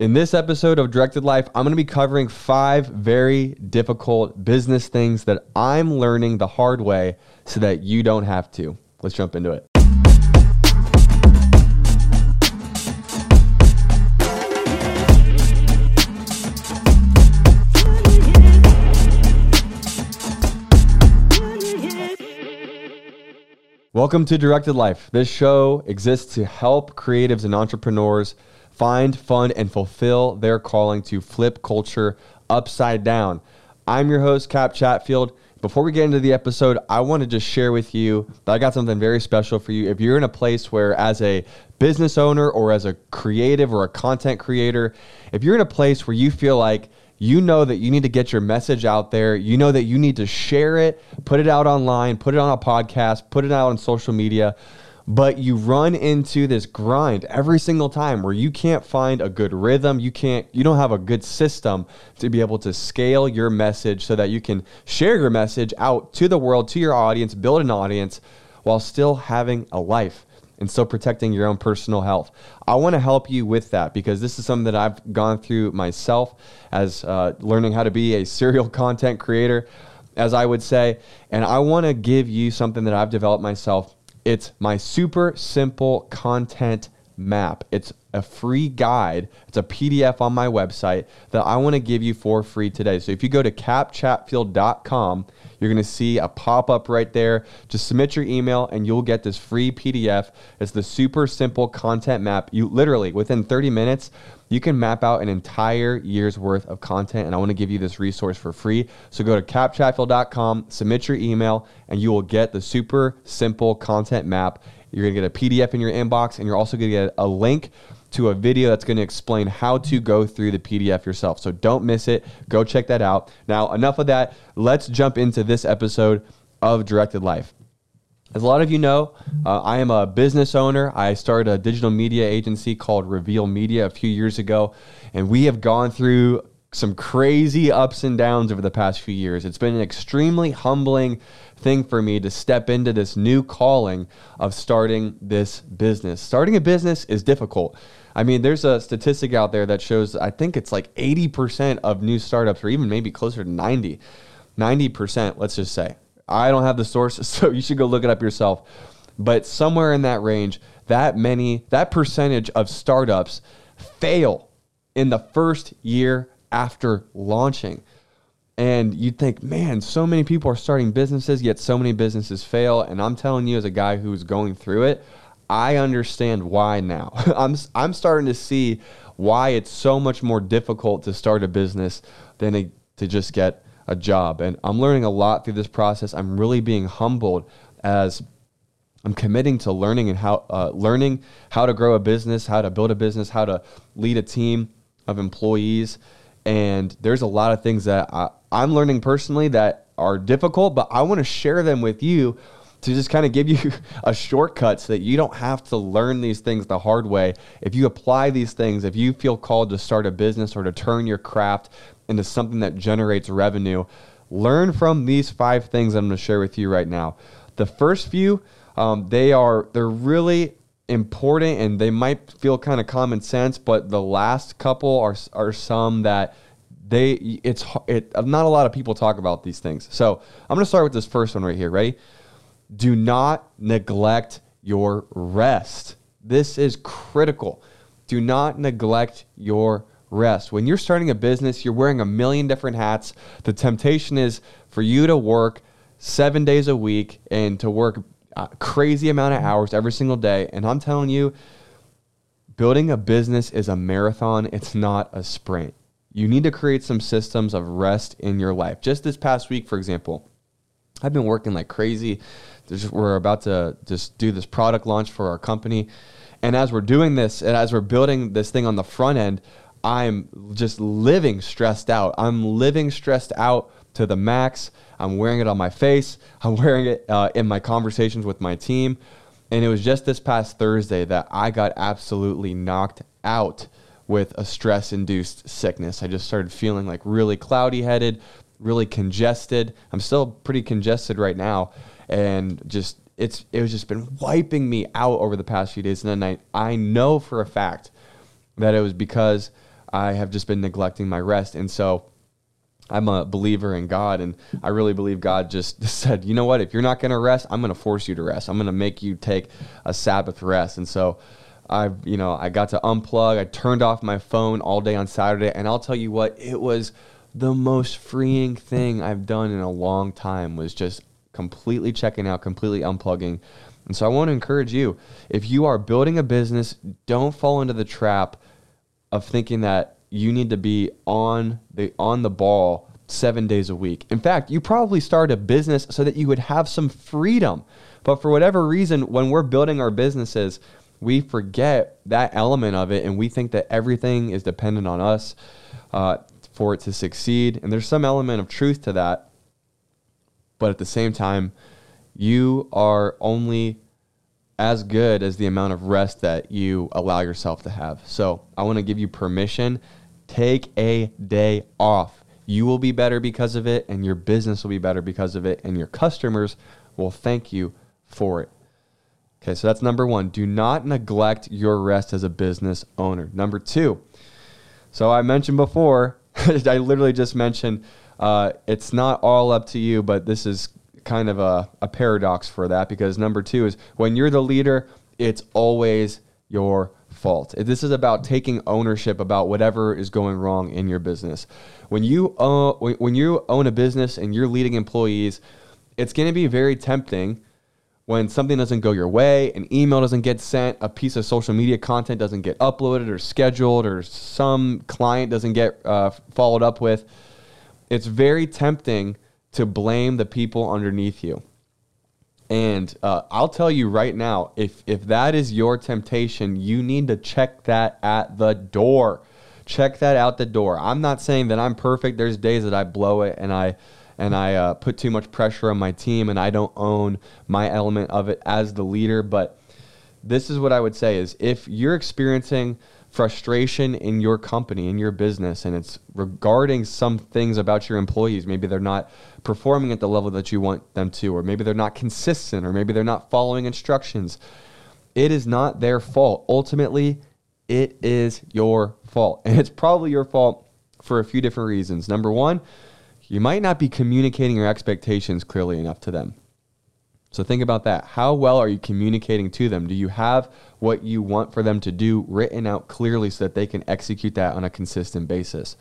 In this episode of Directed Life, I'm going to be covering five very difficult business things that I'm learning the hard way so that you don't have to. Let's jump into it. Welcome to Directed Life. This show exists to help creatives and entrepreneurs find, fund, and fulfill their calling to flip culture upside down. I'm your host, Kap Chatfield. Before we get into the episode, I want to just share with you that I got something very special for you. If you're in a place where, as a business owner or as a creative or a content creator, if you're in a place where you feel like you know that you need to get your message out there. You know that you need to share it, put it out online, put it on a podcast, put it out on social media. But you run into this grind every single time where you can't find a good rhythm. You can't, you don't have a good system to be able to scale your message so that you can share your message out to the world, to your audience, build an audience while still having a life and still protecting your own personal health. I want to help you with that because this is something that I've gone through myself as uh, learning how to be a serial content creator, as I would say. And I want to give you something that I've developed myself. It's my super simple content map. It's a free guide. It's a PDF on my website that I want to give you for free today. So if you go to kapchatfield.com, you're going to see a pop up right there. Just submit your email and you'll get this free PDF. It's the super simple content map. You literally, within 30 minutes, you can map out an entire year's worth of content. And I want to give you this resource for free. So go to kapchatfield.com, submit your email, and you will get the super simple content map. You're going to get a PDF in your inbox, and you're also going to get a link to a video that's going to explain how to go through the PDF yourself. So don't miss it. Go check that out. Now, enough of that. Let's jump into this episode of Directed Life. As a lot of you know, uh, I am a business owner. I started a digital media agency called Reveal Media a few years ago, and we have gone through some crazy ups and downs over the past few years. It's been an extremely humbling thing for me to step into this new calling of starting this business. Starting a business is difficult. I mean, there's a statistic out there that shows I think it's like 80% of new startups, or even maybe closer to 90, 90%, let's just say. I don't have the source, so you should go look it up yourself. But somewhere in that range, that many, that percentage of startups fail in the first year after launching. And you'd think, man, so many people are starting businesses, yet so many businesses fail. And I'm telling you, as a guy who's going through it, I understand why now. I'm I'm starting to see why it's so much more difficult to start a business than to just get a job. And I'm learning a lot through this process. I'm really being humbled as I'm committing to learning and how uh, learning how to grow a business, how to build a business, how to lead a team of employees. And there's a lot of things that I, I'm learning personally that are difficult, but I want to share them with you to just kind of give you a shortcut so that you don't have to learn these things the hard way. If you apply these things, if you feel called to start a business or to turn your craft into something that generates revenue, learn from these five things I'm going to share with you right now. The first few, um, they are they're really important and they might feel kind of common sense, but the last couple are are some that they it's it not a lot of people talk about these things. So I'm going to start with this first one right here. Ready? do not neglect your rest. This is critical. Do not neglect your rest. When you're starting a business, you're wearing a million different hats. The temptation is for you to work seven days a week and to work a crazy amount of hours every single day. And I'm telling you, building a business is a marathon, it's not a sprint. You need to create some systems of rest in your life. Just this past week, for example, I've been working like crazy there's, we're about to just do this product launch for our company. And as we're doing this, and as we're building this thing on the front end, I'm just living stressed out. I'm living stressed out to the max. I'm wearing it on my face. I'm wearing it uh, in my conversations with my team. And it was just this past Thursday that I got absolutely knocked out with a stress induced sickness. I just started feeling like really cloudy headed, really congested. I'm still pretty congested right now and just it's it was just been wiping me out over the past few days. And then I I know for a fact that it was because I have just been neglecting my rest. And so I'm a believer in God, and I really believe God just said, you know what? If you're not going to rest, I'm going to force you to rest. I'm going to make you take a Sabbath rest. And so I, you know, I got to unplug. I turned off my phone all day on Saturday, and I'll tell you what, it was the most freeing thing I've done in a long time. Was just completely checking out, completely unplugging. And so I want to encourage you if you are building a business, don't fall into the trap of thinking that you need to be on the on the ball 7 days a week. In fact, you probably started a business so that you would have some freedom. But for whatever reason when we're building our businesses, we forget that element of it and we think that everything is dependent on us uh, for it to succeed. And there's some element of truth to that. But at the same time, you are only as good as the amount of rest that you allow yourself to have. So I want to give you permission. Take a day off. You will be better because of it, and your business will be better because of it, and your customers will thank you for it. Okay, so that's number one. Do not neglect your rest as a business owner. Number two, so I mentioned before, I literally just mentioned uh, it's not all up to you, but this is kind of a, a paradox for that because number two is when you're the leader, it's always your fault. This is about taking ownership about whatever is going wrong in your business. When you own, when you own a business and you're leading employees, it's going to be very tempting when something doesn't go your way, an email doesn't get sent, a piece of social media content doesn't get uploaded or scheduled, or some client doesn't get uh, followed up with. It's very tempting to blame the people underneath you. And uh, I'll tell you right now, if if that is your temptation, you need to check that at the door. Check that out the door. I'm not saying that I'm perfect. There's days that I blow it and I and I uh, put too much pressure on my team and I don't own my element of it as the leader. But this is what I would say: is if you're experiencing frustration in your company, in your business, and it's regarding some things about your employees. Maybe they're not performing at the level that you want them to, or maybe they're not consistent, or maybe they're not following instructions. It is not their fault. Ultimately, it is your fault. And it's probably your fault for a few different reasons. Number one, you might not be communicating your expectations clearly enough to them. So think about that. How well are you communicating to them? Do you have what you want for them to do written out clearly so that they can execute that on a consistent basis?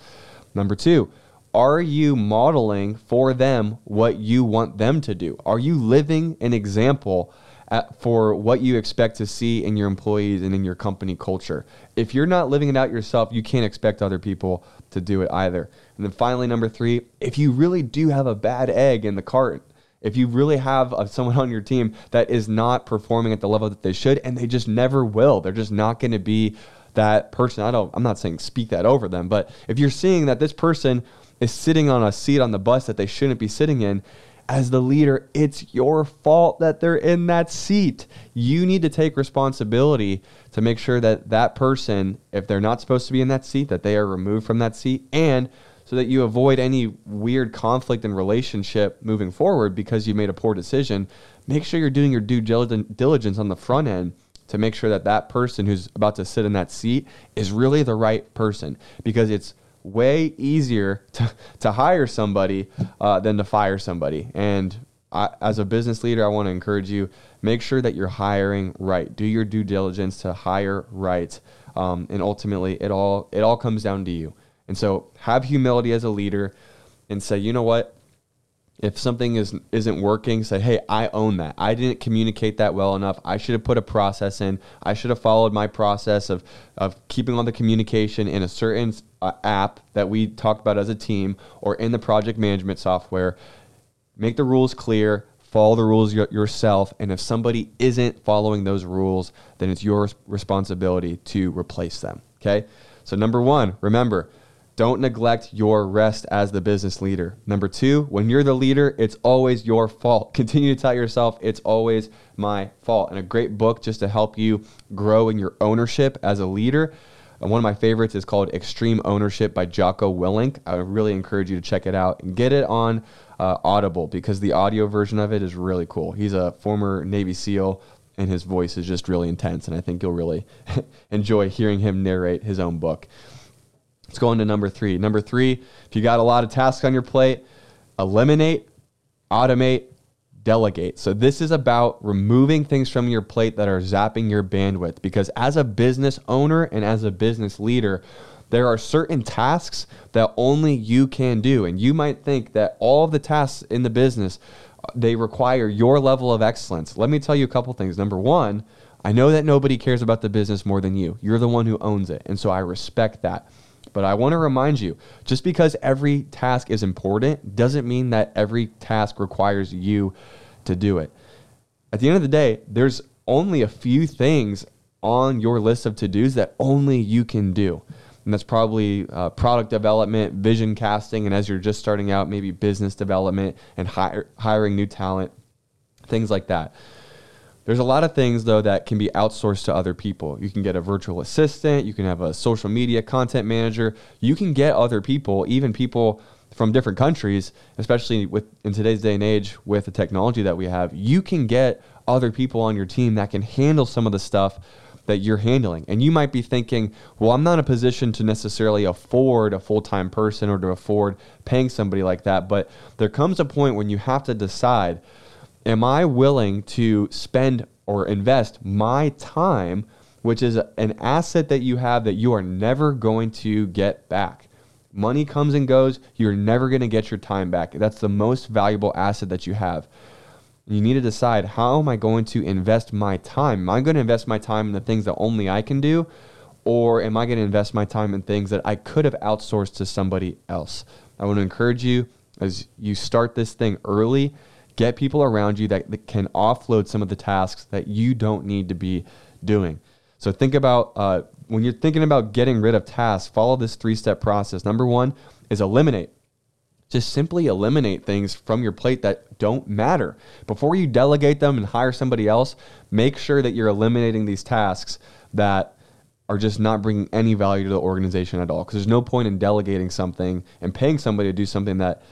Number two, are you modeling for them what you want them to do? Are you living an example at, for what you expect to see in your employees and in your company culture? If you're not living it out yourself, you can't expect other people to do it either. And then finally, number three, if you really do have a bad egg in the cart, if you really have uh, someone on your team that is not performing at the level that they should, and they just never will, they're just not going to be that person. I don't. I'm not saying speak that over them, but if you're seeing that this person is sitting on a seat on the bus that they shouldn't be sitting in, as the leader, it's your fault that they're in that seat. You need to take responsibility to make sure that that person, if they're not supposed to be in that seat, that they are removed from that seat and so that you avoid any weird conflict in relationship moving forward because you made a poor decision. Make sure you're doing your due diligence on the front end to make sure that that person who's about to sit in that seat is really the right person because it's way easier to, to hire somebody uh, than to fire somebody. And I, as a business leader, I want to encourage you make sure that you're hiring right. Do your due diligence to hire right. Um, and ultimately, it all it all comes down to you. And so have humility as a leader and say, you know what? If something is, isn't working, say, hey, I own that. I didn't communicate that well enough. I should have put a process in. I should have followed my process of, of keeping all the communication in a certain uh, app that we talked about as a team or in the project management software. Make the rules clear, follow the rules y- yourself. And if somebody isn't following those rules, then it's your responsibility to replace them. Okay? So, number one, remember, don't neglect your rest as the business leader. Number two, when you're the leader, it's always your fault. Continue to tell yourself it's always my fault. And a great book just to help you grow in your ownership as a leader. And one of my favorites is called Extreme Ownership by Jocko Willink. I really encourage you to check it out and get it on uh, Audible because the audio version of it is really cool. He's a former Navy SEAL and his voice is just really intense. And I think you'll really enjoy hearing him narrate his own book. Let's go into number three. Number three, if you got a lot of tasks on your plate, eliminate, automate, delegate. So this is about removing things from your plate that are zapping your bandwidth because as a business owner and as a business leader, there are certain tasks that only you can do and you might think that all of the tasks in the business they require your level of excellence. Let me tell you a couple things. Number 1, I know that nobody cares about the business more than you. You're the one who owns it. And so I respect that. But I want to remind you just because every task is important doesn't mean that every task requires you to do it. At the end of the day, there's only a few things on your list of to dos that only you can do. And that's probably uh, product development, vision casting, and as you're just starting out, maybe business development and hire, hiring new talent, things like that. There's a lot of things though that can be outsourced to other people. You can get a virtual assistant, you can have a social media content manager, you can get other people, even people from different countries, especially with in today's day and age with the technology that we have, you can get other people on your team that can handle some of the stuff that you're handling. And you might be thinking, well, I'm not in a position to necessarily afford a full time person or to afford paying somebody like that. But there comes a point when you have to decide am I willing to spend or invest my time, which is an asset that you have that you are never going to get back? Money comes and goes. You're never going to get your time back. That's the most valuable asset that you have. You need to decide how am I going to invest my time? Am I going to invest my time in the things that only I can do? Or am I going to invest my time in things that I could have outsourced to somebody else? I want to encourage you as you start this thing early Get people around you that, that can offload some of the tasks that you don't need to be doing. So think about uh, when you're thinking about getting rid of tasks, follow this three step process. Number one is eliminate. Just simply eliminate things from your plate that don't matter. Before you delegate them and hire somebody else, make sure that you're eliminating these tasks that are just not bringing any value to the organization at all. Because there's no point in delegating something and paying somebody to do something that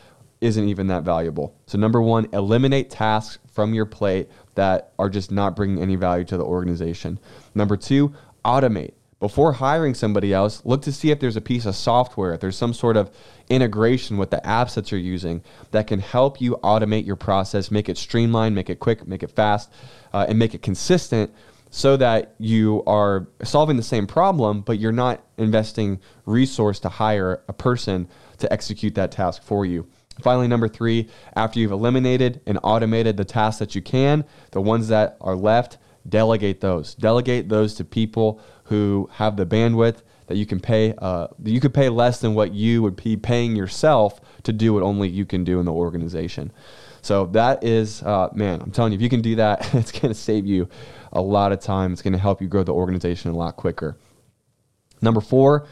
isn't even that valuable. So, number one, eliminate tasks from your plate that are just not bringing any value to the organization. Number two, automate. Before hiring somebody else, look to see if there's a piece of software, if there's some sort of integration with the apps that you're using that can help you automate your process, make it streamlined, make it quick, make it fast, uh, and make it consistent so that you are solving the same problem, but you're not investing resource to hire a person to execute that task for you. Finally, number three, after you've eliminated and automated the tasks that you can, the ones that are left, delegate those. Delegate those to people who have the bandwidth that you can pay. Uh, you could pay less than what you would be paying yourself to do what only you can do in the organization. So that is, uh, man, I'm telling you, if you can do that, it's going to save you a lot of time. It's going to help you grow the organization a lot quicker. Number four,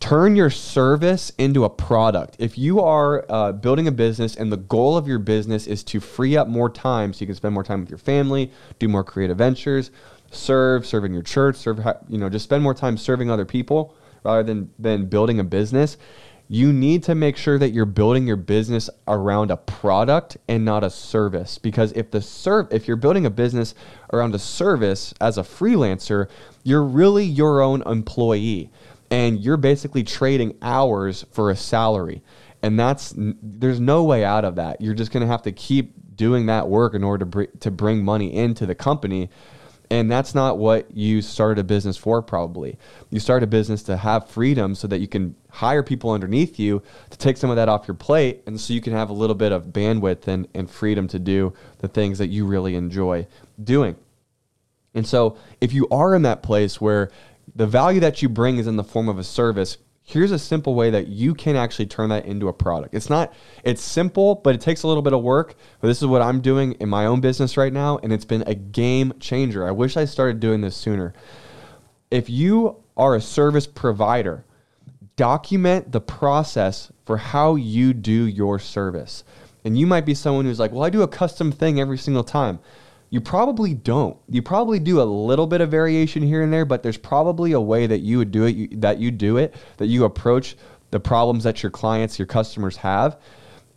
turn your service into a product. If you are uh, building a business and the goal of your business is to free up more time so you can spend more time with your family, do more creative ventures, serve, serve in your church, serve, you know, just spend more time serving other people rather than, than building a business. You need to make sure that you're building your business around a product and not a service. Because if the serve, if you're building a business around a service as a freelancer, you're really your own employee and you're basically trading hours for a salary. And that's there's no way out of that. You're just going to have to keep doing that work in order to br- to bring money into the company. And that's not what you started a business for, probably. You started a business to have freedom so that you can hire people underneath you to take some of that off your plate. And so you can have a little bit of bandwidth and, and freedom to do the things that you really enjoy doing. And so if you are in that place where the value that you bring is in the form of a service. Here's a simple way that you can actually turn that into a product. It's not it's simple but it takes a little bit of work but this is what i'm doing in my own business right now and it's been a game changer. I wish i started doing this sooner. If you are a service provider document the process for how you do your service. And you might be someone who's like well i do a custom thing every single time you probably don't. You probably do a little bit of variation here and there, but there's probably a way that you would do it, you, that you do it, that you approach the problems that your clients, your customers have.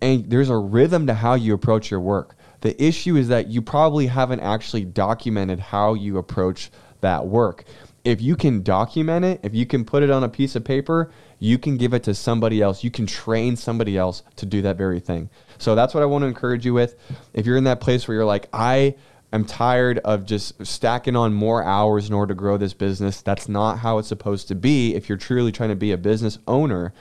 And there's a rhythm to how you approach your work. The issue is that you probably haven't actually documented how you approach that work. if you can document it, if you can put it on a piece of paper, you can give it to somebody else. You can train somebody else to do that very thing. So that's what I want to encourage you with. If you're in that place where you're like, I am tired of just stacking on more hours in order to grow this business, that's not how it's supposed to be. If you're truly trying to be a business owner,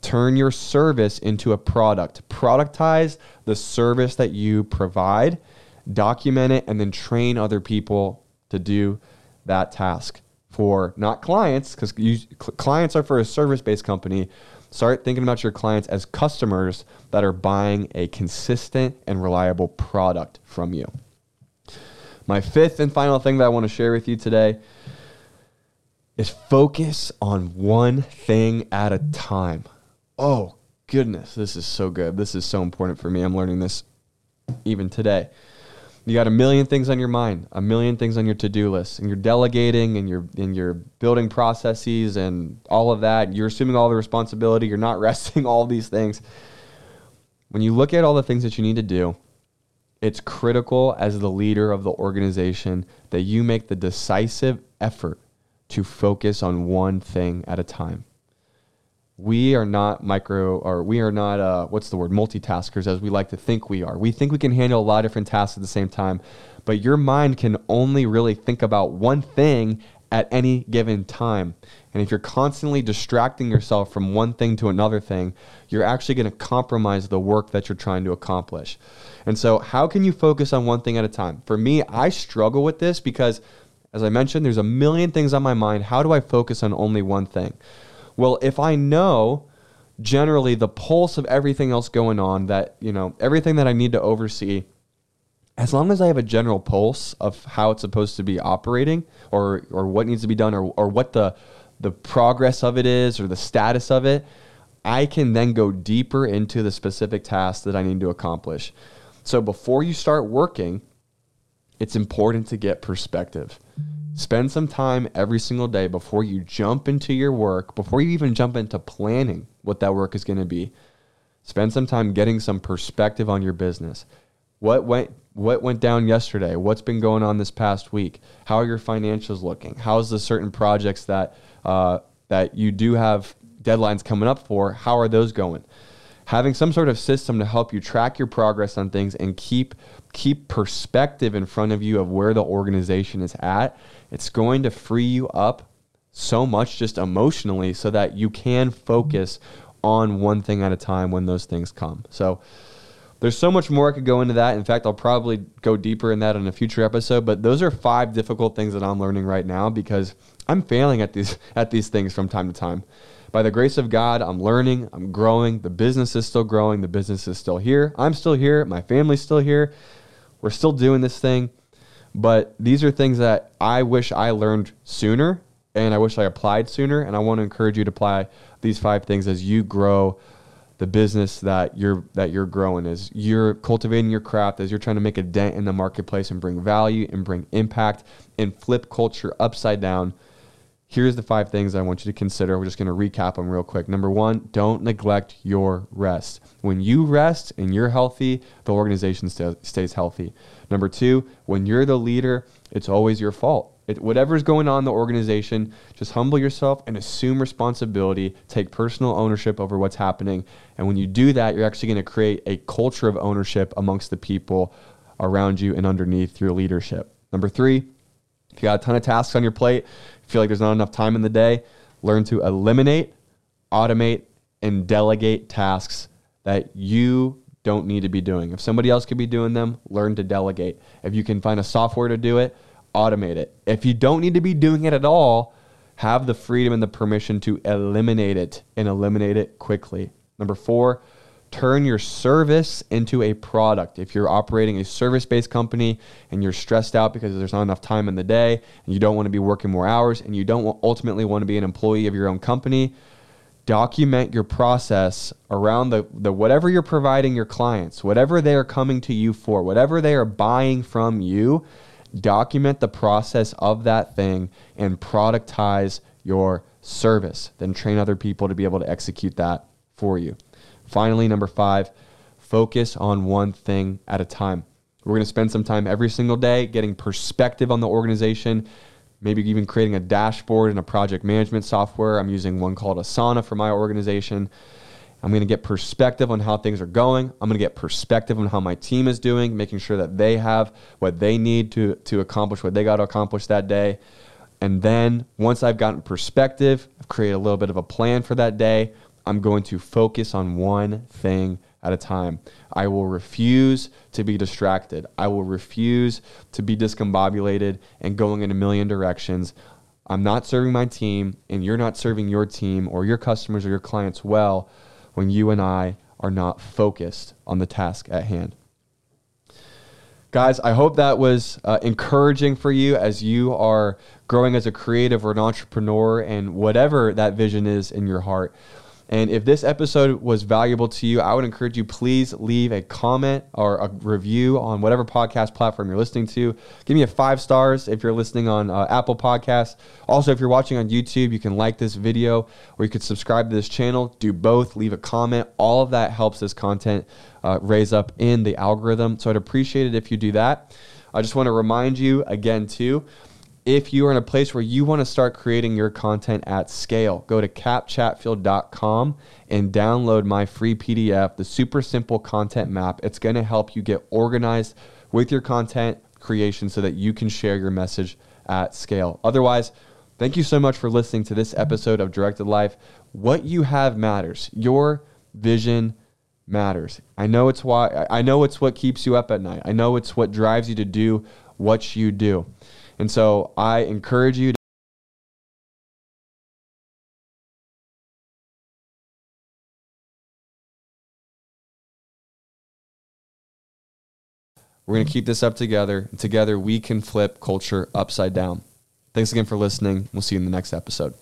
turn your service into a product. Productize the service that you provide, document it, and then train other people to do that task for not clients, because clients are for a service based company. Start thinking about your clients as customers that are buying a consistent and reliable product from you. My fifth and final thing that I want to share with you today is focus on one thing at a time. Oh, goodness, this is so good. This is so important for me. I'm learning this even today you got a million things on your mind, a million things on your to-do list, and you're delegating and you're and you're building processes and all of that. You're assuming all the responsibility. You're not resting all these things. When you look at all the things that you need to do, it's critical as the leader of the organization that you make the decisive effort to focus on one thing at a time. We are not micro or we are not uh, what's the word? Multitaskers as we like to think we are. We think we can handle a lot of different tasks at the same time but your mind can only really think about one thing at any given time. And if you're constantly distracting yourself from one thing to another thing you're actually going to compromise the work that you're trying to accomplish. And so how can you focus on one thing at a time? For me i struggle with this because as i mentioned there's a million things on my mind. How do i focus on only one thing? Well, if I know generally the pulse of everything else going on, that, you know, everything that I need to oversee, as long as I have a general pulse of how it's supposed to be operating or, or what needs to be done or, or what the, the progress of it is or the status of it, I can then go deeper into the specific task that I need to accomplish. So before you start working, it's important to get perspective. Spend some time every single day before you jump into your work, before you even jump into planning what that work is going to be. Spend some time getting some perspective on your business. What went what went down yesterday? What's been going on this past week? How are your financials looking? How's the certain projects that uh, that you do have deadlines coming up for? How are those going? Having some sort of system to help you track your progress on things and keep keep perspective in front of you of where the organization is at, it's going to free you up so much just emotionally so that you can focus on one thing at a time when those things come. So there's so much more I could go into that. In fact, I'll probably go deeper in that in a future episode, but those are five difficult things that I'm learning right now because I'm failing at these at these things from time to time. By the grace of God, I'm learning, I'm growing, the business is still growing, the business is still here. I'm still here, my family's still here. We're still doing this thing, but these are things that I wish I learned sooner and I wish I applied sooner. And I want to encourage you to apply these five things as you grow the business that you're that you're growing is you're cultivating your craft as you're trying to make a dent in the marketplace and bring value and bring impact and flip culture upside down Here's the five things I want you to consider. We're just going to recap them real quick. Number one, don't neglect your rest. When you rest and you're healthy, the organization st- stays healthy. Number two, when you're the leader, it's always your fault. It, whatever's going on in the organization, just humble yourself and assume responsibility. Take personal ownership over what's happening. And when you do that, you're actually going to create a culture of ownership amongst the people around you and underneath your leadership. Number three, if you got a ton of tasks on your plate, feel like there's not enough time in the day, learn to eliminate, automate, and delegate tasks that you don't need to be doing. If somebody else could be doing them, learn to delegate. If you can find a software to do it, automate it. If you don't need to be doing it at all, have the freedom and the permission to eliminate it and eliminate it quickly. Number four, turn your service into a product. If you're operating a service based company and you're stressed out because there's not enough time in the day and you don't want to be working more hours and you don't ultimately want to be an employee of your own company, document your process around the, the whatever you're providing your clients, whatever they are coming to you for, whatever they are buying from you, document the process of that thing and productize your service. Then train other people to be able to execute that for you. Finally, number five, focus on one thing at a time. We're going to spend some time every single day getting perspective on the organization, maybe even creating a dashboard in a project management software. I'm using one called Asana for my organization. I'm going to get perspective on how things are going. I'm going to get perspective on how my team is doing, making sure that they have what they need to, to accomplish what they got to accomplish that day. And then once I've gotten perspective, I've created a little bit of a plan for that day. I'm going to focus on one thing at a time. I will refuse to be distracted. I will refuse to be discombobulated and going in a million directions. I'm not serving my team, and you're not serving your team or your customers or your clients well when you and I are not focused on the task at hand. Guys, I hope that was uh, encouraging for you as you are growing as a creative or an entrepreneur and whatever that vision is in your heart. And if this episode was valuable to you, I would encourage you please leave a comment or a review on whatever podcast platform you're listening to. Give me a five stars if you're listening on uh, Apple Podcasts. Also, if you're watching on YouTube, you can like this video or you could subscribe to this channel. Do both. Leave a comment. All of that helps this content uh, raise up in the algorithm. So I'd appreciate it if you do that. I just want to remind you again too if you are in a place where you want to start creating your content at scale, go to kapchatfield.com and download my free PDF, the super simple content map. It's going to help you get organized with your content creation so that you can share your message at scale. Otherwise, thank you so much for listening to this episode of Directed Life. What you have matters. Your vision matters. I know it's why I know it's what keeps you up at night. I know it's what drives you to do what you do. And so I encourage you to We're going to keep this up together. Together we can flip culture upside down. Thanks again for listening. We'll see you in the next episode.